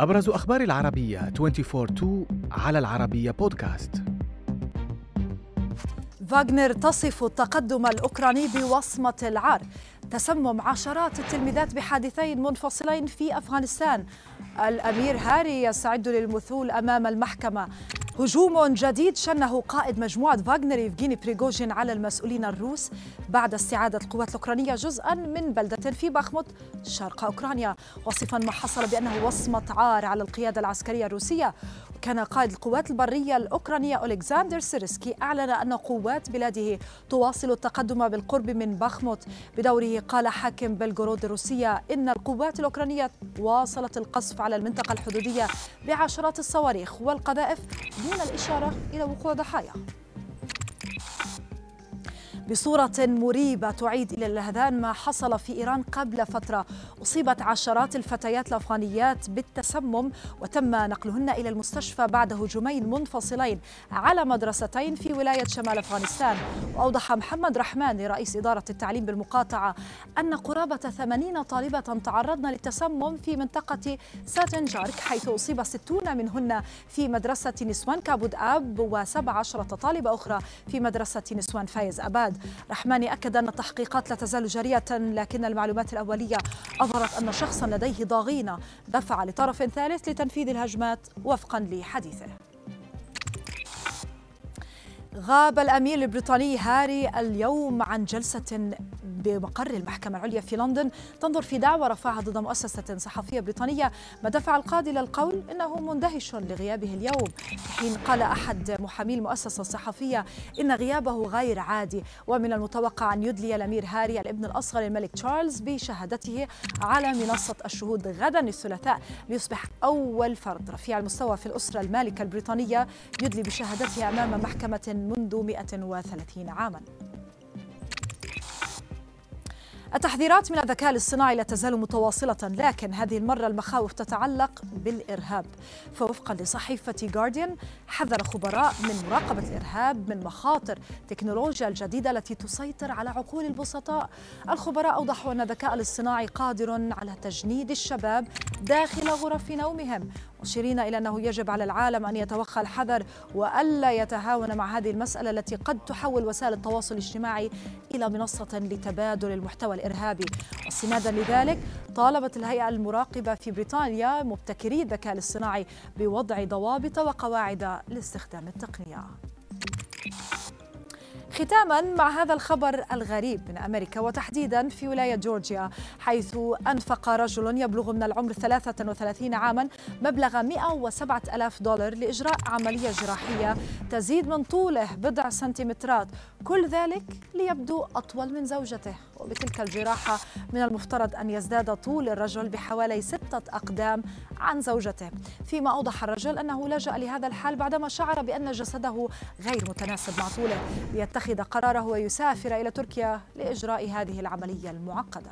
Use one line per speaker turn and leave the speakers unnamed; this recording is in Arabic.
أبرز أخبار العربية 24 على العربية بودكاست.
فاغنر تصف التقدم الأوكراني بوصمة العار. تسمم عشرات التلميذات بحادثين منفصلين في أفغانستان. الأمير هاري يستعد للمثول أمام المحكمة. هجوم جديد شنه قائد مجموعة فاغنر يفغيني بريغوجين على المسؤولين الروس بعد استعادة القوات الأوكرانية جزءا من بلدة في باخموت شرق أوكرانيا. وصفا ما حصل بأنه وصمة عار على القيادة العسكرية الروسية. كان قائد القوات البرية الأوكرانية أولكسندر سيرسكي أعلن أن قوات بلاده تواصل التقدم بالقرب من باخموت بدوره قال حاكم بلغورود الروسية إن القوات الأوكرانية واصلت القصف على المنطقة الحدودية بعشرات الصواريخ والقذائف دون الإشارة إلى وقوع ضحايا. بصورة مريبة تعيد إلى الأذهان ما حصل في إيران قبل فترة. أصيبت عشرات الفتيات الأفغانيات بالتسمم وتم نقلهن إلى المستشفى بعد هجومين منفصلين على مدرستين في ولاية شمال أفغانستان. وأوضح محمد رحماني رئيس إدارة التعليم بالمقاطعة أن قرابة 80 طالبة تعرضن للتسمم في منطقة ساتنجارك حيث أصيب 60 منهن في مدرسة نسوان كابود آب و17 طالبة أخرى في مدرسة نسوان فايز أباد. رحماني أكد أن التحقيقات لا تزال جارية لكن المعلومات الأولية أظهرت أن شخصا لديه ضغينة. دفع لطرف ثالث لتنفيذ الهجمات وفقا لحديثه. غاب الأمير البريطاني هاري اليوم عن جلسة بمقر المحكمة العليا في لندن. تنظر في دعوى رفعها ضد مؤسسة صحفية بريطانية ما دفع القاضي للقول إنه مندهش لغيابه اليوم. حين قال أحد محامي المؤسسة الصحفية إن غيابه غير عادي ومن المتوقع أن يدلي الأمير هاري الابن الأصغر الملك تشارلز بشهادته على منصة الشهود غدا الثلاثاء. ليصبح أول فرد رفيع المستوى في الأسرة المالكة البريطانية يدلي بشهادته أمام محكمة منذ 130 عاماً. التحذيرات من الذكاء الاصطناعي لا تزال متواصلة لكن هذه المرة المخاوف تتعلق بالإرهاب. فوفقا لصحيفة جارديان حذر خبراء من مراقبة الإرهاب من مخاطر تكنولوجيا الجديدة التي تسيطر على عقول البسطاء. الخبراء أوضحوا أن الذكاء الاصطناعي قادر على تجنيد الشباب داخل غرف نومهم مشيرين إلى أنه يجب على العالم أن يتوخى الحذر وألا يتهاون مع هذه المسألة التي قد تحول وسائل التواصل الاجتماعي إلى منصة لتبادل المحتوى الإرهابي. واستنادا لذلك طالبت الهيئة المراقبة في بريطانيا مبتكري الذكاء الاصطناعي بوضع ضوابط وقواعد لاستخدام التقنية. ختاما مع هذا الخبر الغريب من أمريكا وتحديدا في ولاية جورجيا حيث أنفق رجل يبلغ من العمر 33 عاما مبلغ 107 ألاف دولار لإجراء عملية جراحية تزيد من طوله بضع سنتيمترات كل ذلك ليبدو أطول من زوجته. وبتلك الجراحة من المفترض أن يزداد طول الرجل بحوالي ستة أقدام عن زوجته. فيما أوضح الرجل أنه لجا لهذا الحال بعدما شعر بأن جسده غير متناسب مع طوله ليتخذ قراره ويسافر إلى تركيا لإجراء هذه العملية المعقدة.